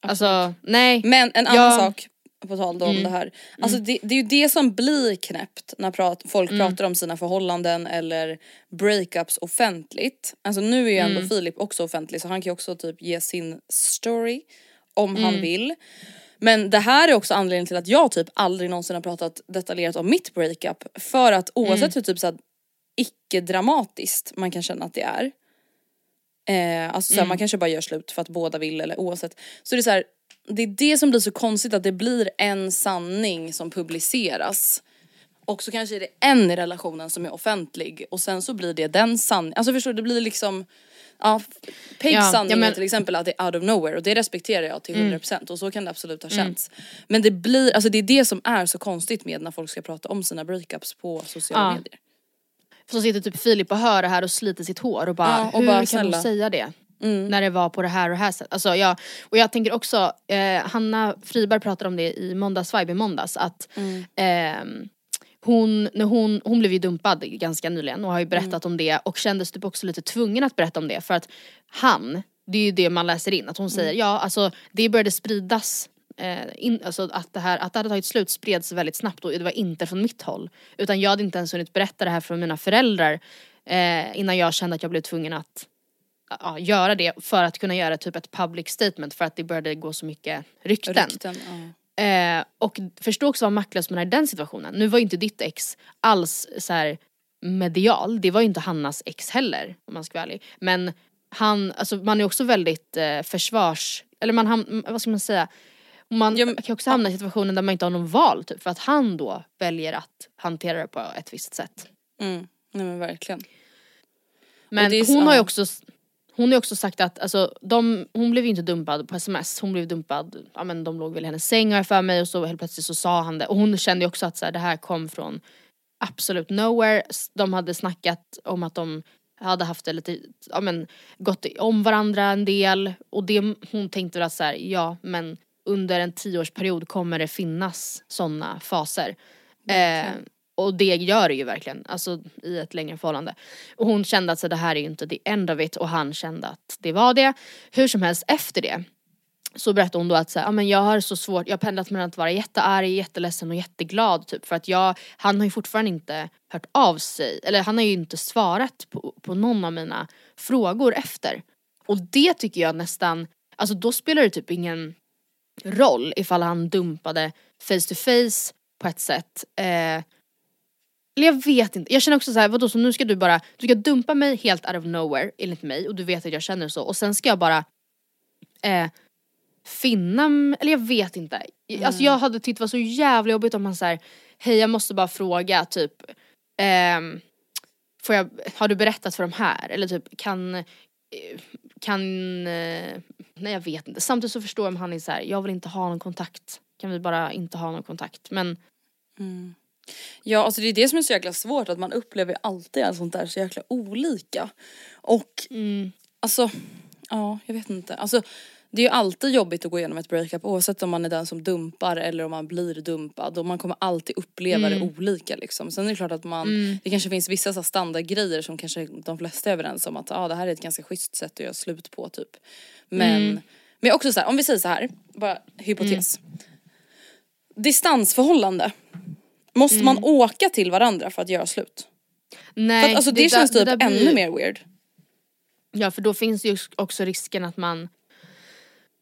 Alltså nej. Men en annan sak på tal om Mm. det här. Alltså det, det är ju det som blir knäppt när prat, folk Mm. pratar om sina förhållanden eller breakups offentligt. Alltså nu är ju ändå Mm. Filip också offentlig så han kan ju också typ ge sin story om han Mm. vill. Men det här är också anledningen till att jag typ aldrig någonsin har pratat detaljerat om mitt breakup. För att oavsett Mm. hur typ såhär icke-dramatiskt man kan känna att det är. Eh, alltså såhär, Mm. man kanske bara gör slut för att båda vill eller oavsett. Så det är så här, det är det som blir så konstigt att det blir en sanning som publiceras. Och så kanske är det en i relationen som är offentlig och sen så blir det den sanningen. Alltså förstår du, det blir liksom Ja, Pegs Ja, sanning ja, men- är till exempel att det är out of nowhere och det respekterar jag till Mm. 100% och så kan det absolut ha känts. Men det blir, alltså det är det som är så konstigt med när folk ska prata om sina breakups på sociala Ja. medier. Så sitter typ Filip och hör det här och sliter sitt hår och bara, Ja, och hur bara, kan snälla. du säga det? Mm. När det var på det här och det här sättet. Alltså jag, och jag tänker också, eh, Hanna Friberg pratade om det i måndagsvibe i måndags att Mm. ehm, hon, när hon, hon blev ju dumpad ganska nyligen och har ju Mm. berättat om det och kändes typ också lite tvungen att berätta om det för att han, det är ju det man läser in, att hon säger Mm. ja alltså det började spridas eh, in, alltså att det här, att det hade tagit slut spreds väldigt snabbt och det var inte från mitt håll. Utan jag hade inte ens hunnit berätta det här för mina föräldrar eh, innan jag kände att jag blev tvungen att ja, göra det för att kunna göra typ ett public statement för att det började gå så mycket rykten. Rykten, ja. Eh, och förstå också vad maktlös man är i den situationen. Nu var ju inte ditt ex alls så här medial, det var ju inte Hannas ex heller om man ska vara ärlig. Men han, alltså man är också väldigt eh, försvars, eller man ham- vad ska man säga, man Ja, men- kan också hamna i situationen där man inte har någon val typ för att han då väljer att hantera det på ett visst sätt. Mm. Nej men verkligen. Men är hon har ju också hon har ju också sagt att alltså, de, hon blev ju inte dumpad på sms, hon blev dumpad, ja men de låg väl i hennes säng har jag för mig och så helt plötsligt så sa han det och hon kände ju också att så här, det här kom från absolut nowhere. De hade snackat om att de hade haft det lite, ja men gått om varandra en del och det, hon tänkte väl att så här, ja men under en tioårsperiod kommer det finnas sådana faser. Eh, och det gör det ju verkligen, alltså i ett längre förhållande. Och hon kände att så, det här är ju inte the end of it och han kände att det var det. Hur som helst efter det så berättade hon då att så här, men jag har så svårt, jag har pendlat mellan att vara jättearg, jätteledsen och jätteglad typ för att jag, han har ju fortfarande inte hört av sig, eller han har ju inte svarat på, på någon av mina frågor efter. Och det tycker jag nästan, alltså då spelar det typ ingen roll ifall han dumpade face to face på ett sätt. Eh, eller jag vet inte, jag känner också så här, vadå så nu ska du bara, du ska dumpa mig helt out of nowhere enligt mig och du vet att jag känner så och sen ska jag bara eh, finna, eller jag vet inte. Alltså jag hade tyckt det var så jävla jobbigt om man säger hej jag måste bara fråga typ ehm, får jag, har du berättat för de här? Eller typ kan, eh, kan, eh, nej jag vet inte. Samtidigt så förstår jag om han är så här, jag vill inte ha någon kontakt. Kan vi bara inte ha någon kontakt? Men Ja alltså det är det som är så jäkla svårt att man upplever alltid allt sånt där så jäkla olika. Och mm, alltså, ja jag vet inte. Alltså det är ju alltid jobbigt att gå igenom ett breakup oavsett om man är den som dumpar eller om man blir dumpad och man kommer alltid uppleva det olika liksom. Sen är det klart att man, det kanske finns vissa så standardgrejer som kanske de flesta är överens om att ah, det här är ett ganska schysst sätt att göra slut på typ. Men, men också så här, om vi säger så här, bara hypotes. Distansförhållande. Måste man åka till varandra för att göra slut? nej. För att, alltså det, där- känns typ där blir- ännu mer weird. Ja för då finns det ju också risken att man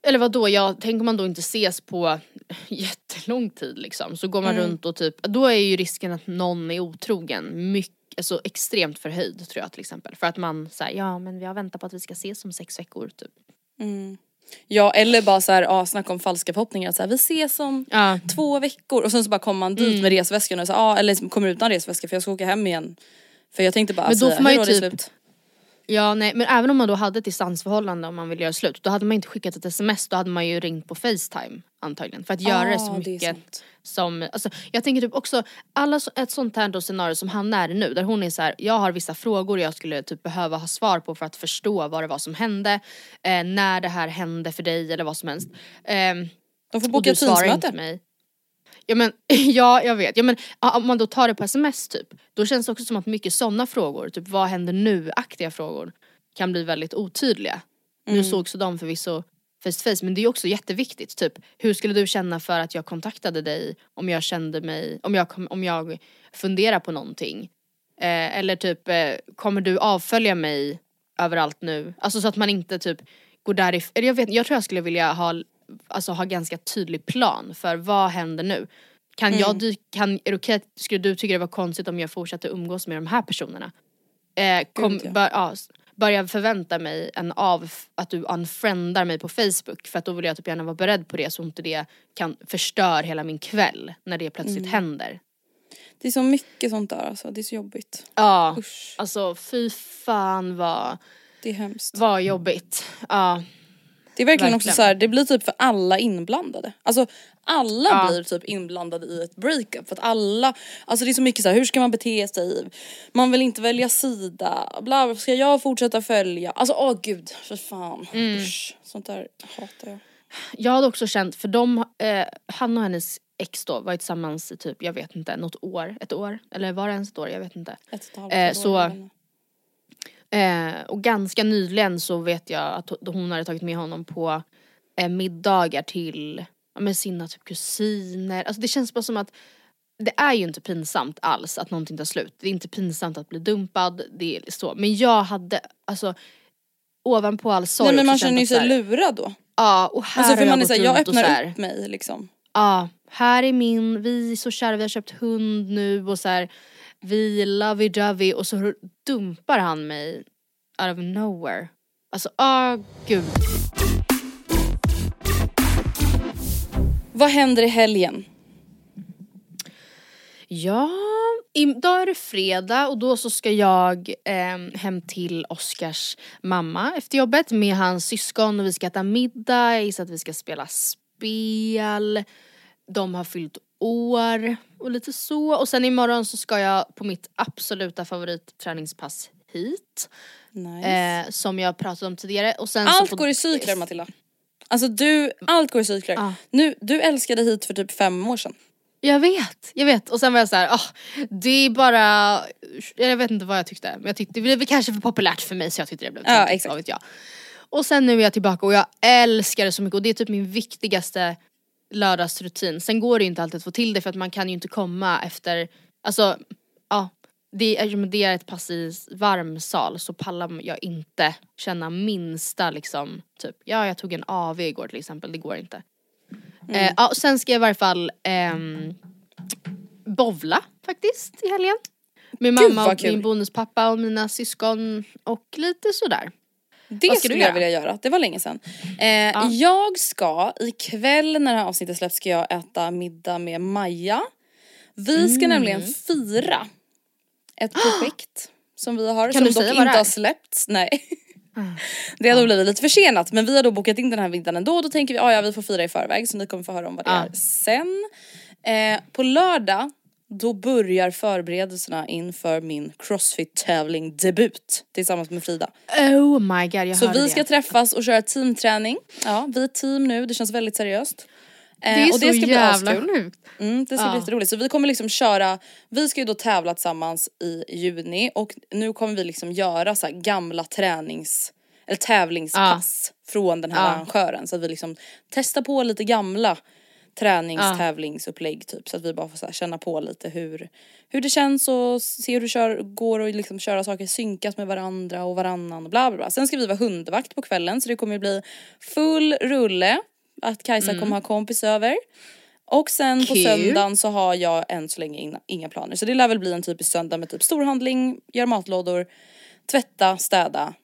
eller vad då ja, tänk om man då inte ses på jättelång tid liksom. Så går man runt och typ, då är ju risken att någon är otrogen mycket, alltså extremt förhöjd tror jag till exempel. För att man säger ja men vi har väntat på att vi ska ses om sex veckor typ. Ja eller bara så här, ja, snacka om falska förhoppningar. Så här, vi ses om Ja. två veckor och sen så bara kommer man dit med resväskan och så, ja, eller liksom kommer utan resväska för jag ska åka hem igen. För jag tänkte bara Men då säga får man ju typ-. Ja nej men även om man då hade ett distansförhållande om man vill göra slut då hade man inte skickat ett sms då hade man ju ringt på facetime antagligen för att göra det så Ah, det är mycket sant. som, alltså jag tänker typ också, alla så, ett sånt här då scenario som han är nu där hon är så här: jag har vissa frågor jag skulle typ behöva ha svar på för att förstå vad det var som hände, eh, när det här hände för dig eller vad som helst. Ehm, De får boka svarar teamsmöte. mig. Ja men, ja jag vet. Ja, men, om man då tar det på sms typ, då känns det också som att mycket sådana frågor, typ vad händer nu-aktiga frågor, kan bli väldigt otydliga. Nu sågs de förvisso face to face men det är också jätteviktigt. Typ, hur skulle du känna för att jag kontaktade dig om jag kände mig, om jag, om jag funderar på någonting? Eh, eller typ, eh, kommer du avfölja mig överallt nu? Alltså så att man inte typ går därifrån, jag vet jag tror jag skulle vilja ha, alltså ha ganska tydlig plan för vad händer nu? Kan jag dyka, kan, är det okej, skulle du tycka det var konstigt om jag fortsatte umgås med de här personerna? Eh, kom, Gud, bör, ja, börja förvänta mig en av, att du unfriendar mig på Facebook för att då vill jag typ gärna vara beredd på det så inte det kan förstör hela min kväll när det plötsligt Mm. händer. Det är så mycket sånt där alltså, det är så jobbigt. Ja, Usch, alltså fy fan vad, det är hemskt. vad jobbigt. Ja. Det är verkligen, också Verkligen. så här, det blir typ för alla inblandade. Alltså alla Ja. blir typ inblandade i ett breakup för att alla, alltså det är så mycket så här, hur ska man bete sig? Man vill inte välja sida, bla, bla ska jag fortsätta följa? Alltså åh gud, för fan. Mm. Usch, sånt där hatar jag. Jag hade också känt, för de, eh, han och hennes ex då var tillsammans i typ, jag vet inte, något år, ett år? Eller var det ens ett år? Jag vet inte. Ett och ett halvt Eh, så-. Eh, och ganska nyligen så vet jag att ho- hon hade tagit med honom på eh, middagar till ja, med sina typ kusiner. Alltså det känns bara som att det är ju inte pinsamt alls att någonting tar slut. Det är inte pinsamt att bli dumpad, det är så. Men jag hade, alltså ovanpå all sorg Nej men man känner ju sig lurad då. Ja och här Alltså har för jag man är såhär, jag öppnar så upp mig liksom. Ja, här är min, vi är så kära, vi har köpt hund nu och så här, vi lovey-dovey och så dumpar han mig out of nowhere. Alltså, åh gud. Vad händer i helgen? Ja, idag är det fredag och då så ska jag eh, hem till Oskars mamma efter jobbet med hans syskon och vi ska äta middag, jag gissar att vi ska spela spel. De har fyllt år och lite så. Och sen imorgon så ska jag på mitt absoluta favoritträningspass hit. Nice. Eh, som jag pratade om tidigare. Och sen allt så går i cykler Matilda. Alltså du, allt går i cykler. Ja. Nu, du älskade hit för typ fem år sedan. Jag vet, jag vet. Och sen var jag såhär, ah, det är bara, jag vet inte vad jag tyckte. Men jag tyckte det blev kanske för populärt för mig så jag tyckte det blev Ja, töntigt, exakt. vad vet jag. Och sen nu är jag tillbaka och jag älskar det så mycket och det är typ min viktigaste lördagsrutin. Sen går det inte alltid att få till det för att man kan ju inte komma efter, alltså ja. Det är, det är ett pass i varm sal så pallar jag inte känna minsta liksom typ, ja jag tog en AV igår till exempel, det går inte. Mm. Eh, ja, sen ska jag i varje fall ehm, bovla faktiskt i helgen. Med Gud, mamma och min bonuspappa och mina syskon och lite sådär. Det skulle jag vilja göra, det var länge sedan. Eh, Jag ska, ikväll när det här avsnittet släpps ska jag äta middag med Maja. Vi ska Mm. nämligen fira ett projekt som vi har Kan som dock inte har släppts. Nej. Det har då blivit lite försenat men vi har då bokat in den här middagen ändå. Då tänker vi ah, ja vi får fira i förväg så ni kommer få höra om vad det Ja. är sen. Eh, på lördag då börjar förberedelserna inför min crossfit tävling debut tillsammans med Frida. Oh my god jag Så hörde vi det. ska träffas och köra teamträning. Ja, vi är team nu, det känns väldigt seriöst. Eh, det är och så det ska bli jävla askul. sjukt. Mm, det ska bli Ja. jätteroligt. Så vi kommer liksom köra, vi ska ju då tävla tillsammans i juni och nu kommer vi liksom göra så här gamla tränings eller tävlingspass från den här Ja. arrangören så att vi liksom testar på lite gamla träningstävlingsupplägg typ så att vi bara får så känna på lite hur, hur det känns och se hur det kör, går och liksom köra saker synkas med varandra och varannan och bla bla bla. Sen ska vi vara hundvakt på kvällen så det kommer ju bli full rulle att Kajsa kommer ha kompis över. Och sen på Kul. söndagen så har jag än så länge inga, inga planer. Så det lär väl bli en typisk söndag med typ storhandling, göra matlådor, tvätta, städa,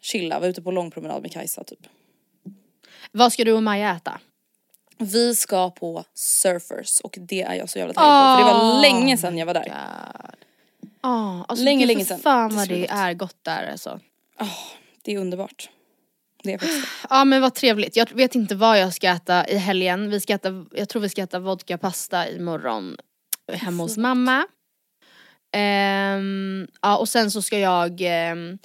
chilla, vara ute på långpromenad med Kajsa typ. Vad ska du och Maja äta? Vi ska på Surfers och det är jag så jävla taggad på för det var länge sedan jag var där. Ja, alltså Länge, länge sedan. fan Det vad det gott. är gott där alltså. Det är underbart. Det är faktiskt det. Ja men vad trevligt. Jag vet inte vad jag ska äta i helgen. Vi ska äta, jag tror vi ska äta vodka pasta imorgon hemma hos mamma. Ehm, ja och sen så ska jag ehm,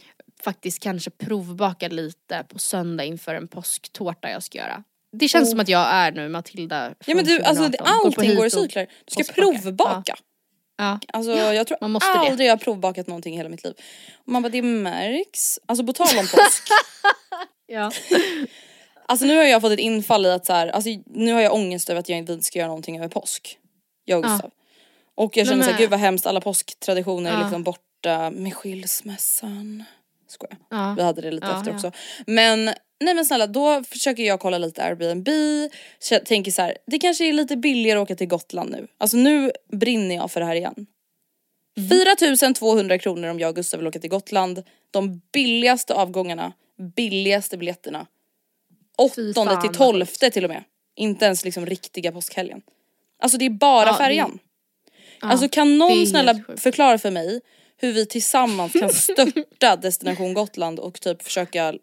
faktiskt kanske provbaka lite på söndag inför en påsktårta jag ska göra. Det känns Oh. som att jag är nu Matilda Ja men du alltså det, 2018. på allting går i och- cykler. Du ska provbaka. Ja. Alltså jag tror man måste det. aldrig jag har provbakat någonting i hela mitt liv. Och man bara det märks. Alltså på tal om påsk. Ja. Alltså nu har jag fått ett infall i att så här, alltså nu har jag ångest över att jag inte ska göra någonting över påsk. Jag och Ja. Gustav. Och jag känner såhär, men- gud vad hemskt, alla påsktraditioner är Ja. liksom borta med skilsmässan. Skojar. Ja. Vi hade det lite Ja, efter ja. också. Men nej men snälla då försöker jag kolla lite Airbnb. Jag tänker så här, det kanske är lite billigare att åka till Gotland nu. Alltså nu brinner jag för det här igen. Mhm. 4200 kronor om jag och Gustav vill åka till Gotland. De billigaste avgångarna, billigaste biljetterna. Fy 8 fan, till vad 12 till och med. Inte ens liksom riktiga påskhelgen. Alltså det är bara Ja, det- färjan. Ja, alltså kan det någon snälla förklara för mig hur vi tillsammans kan störta Destination Gotland och typ försöka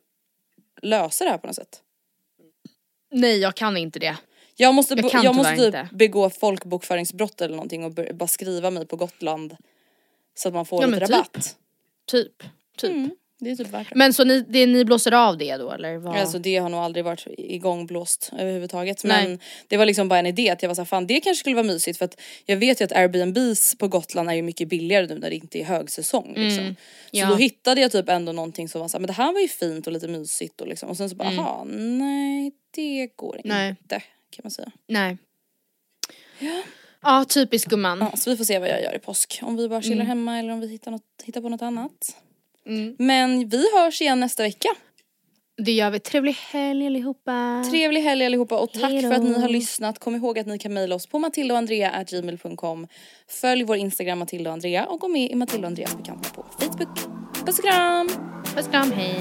lösa det här på något sätt. Nej jag kan inte det. Jag måste, jag, jag måste typ begå folkbokföringsbrott eller någonting och bara skriva mig på Gotland. Så att man får ja, lite rabatt. Typ. Typ. typ. Mm. Det är typ värt det. Men så ni, det, ni blåser av det då eller? Vad? Alltså det har nog aldrig varit igångblåst överhuvudtaget. Men Nej. det var liksom bara en idé att jag var såhär, fan det kanske skulle vara mysigt för att jag vet ju att Airbnbs på Gotland är ju mycket billigare nu när det inte är högsäsong liksom. Mm. Så då hittade jag typ ändå någonting som var såhär, men det här var ju fint och lite mysigt och liksom och sen så bara, mm. aha, nej det går nej. inte kan man säga. Nej. Ja. Ja, typiskt gumman. Ja, så vi får se vad jag gör i påsk. Om vi bara chillar mm. hemma eller om vi hittar, något, hittar på något annat. Mm. Men vi hörs igen nästa vecka. Det gör vi. Trevlig helg allihopa. Trevlig helg allihopa och tack Hejdå. för att ni har lyssnat. Kom ihåg att ni kan mejla oss på matildaandrea.gmail.com Följ vår Instagram Matilda och Andrea och gå med i Matilda och Andreas bekanta på Facebook. Puss och kram! Puss och kram, hej!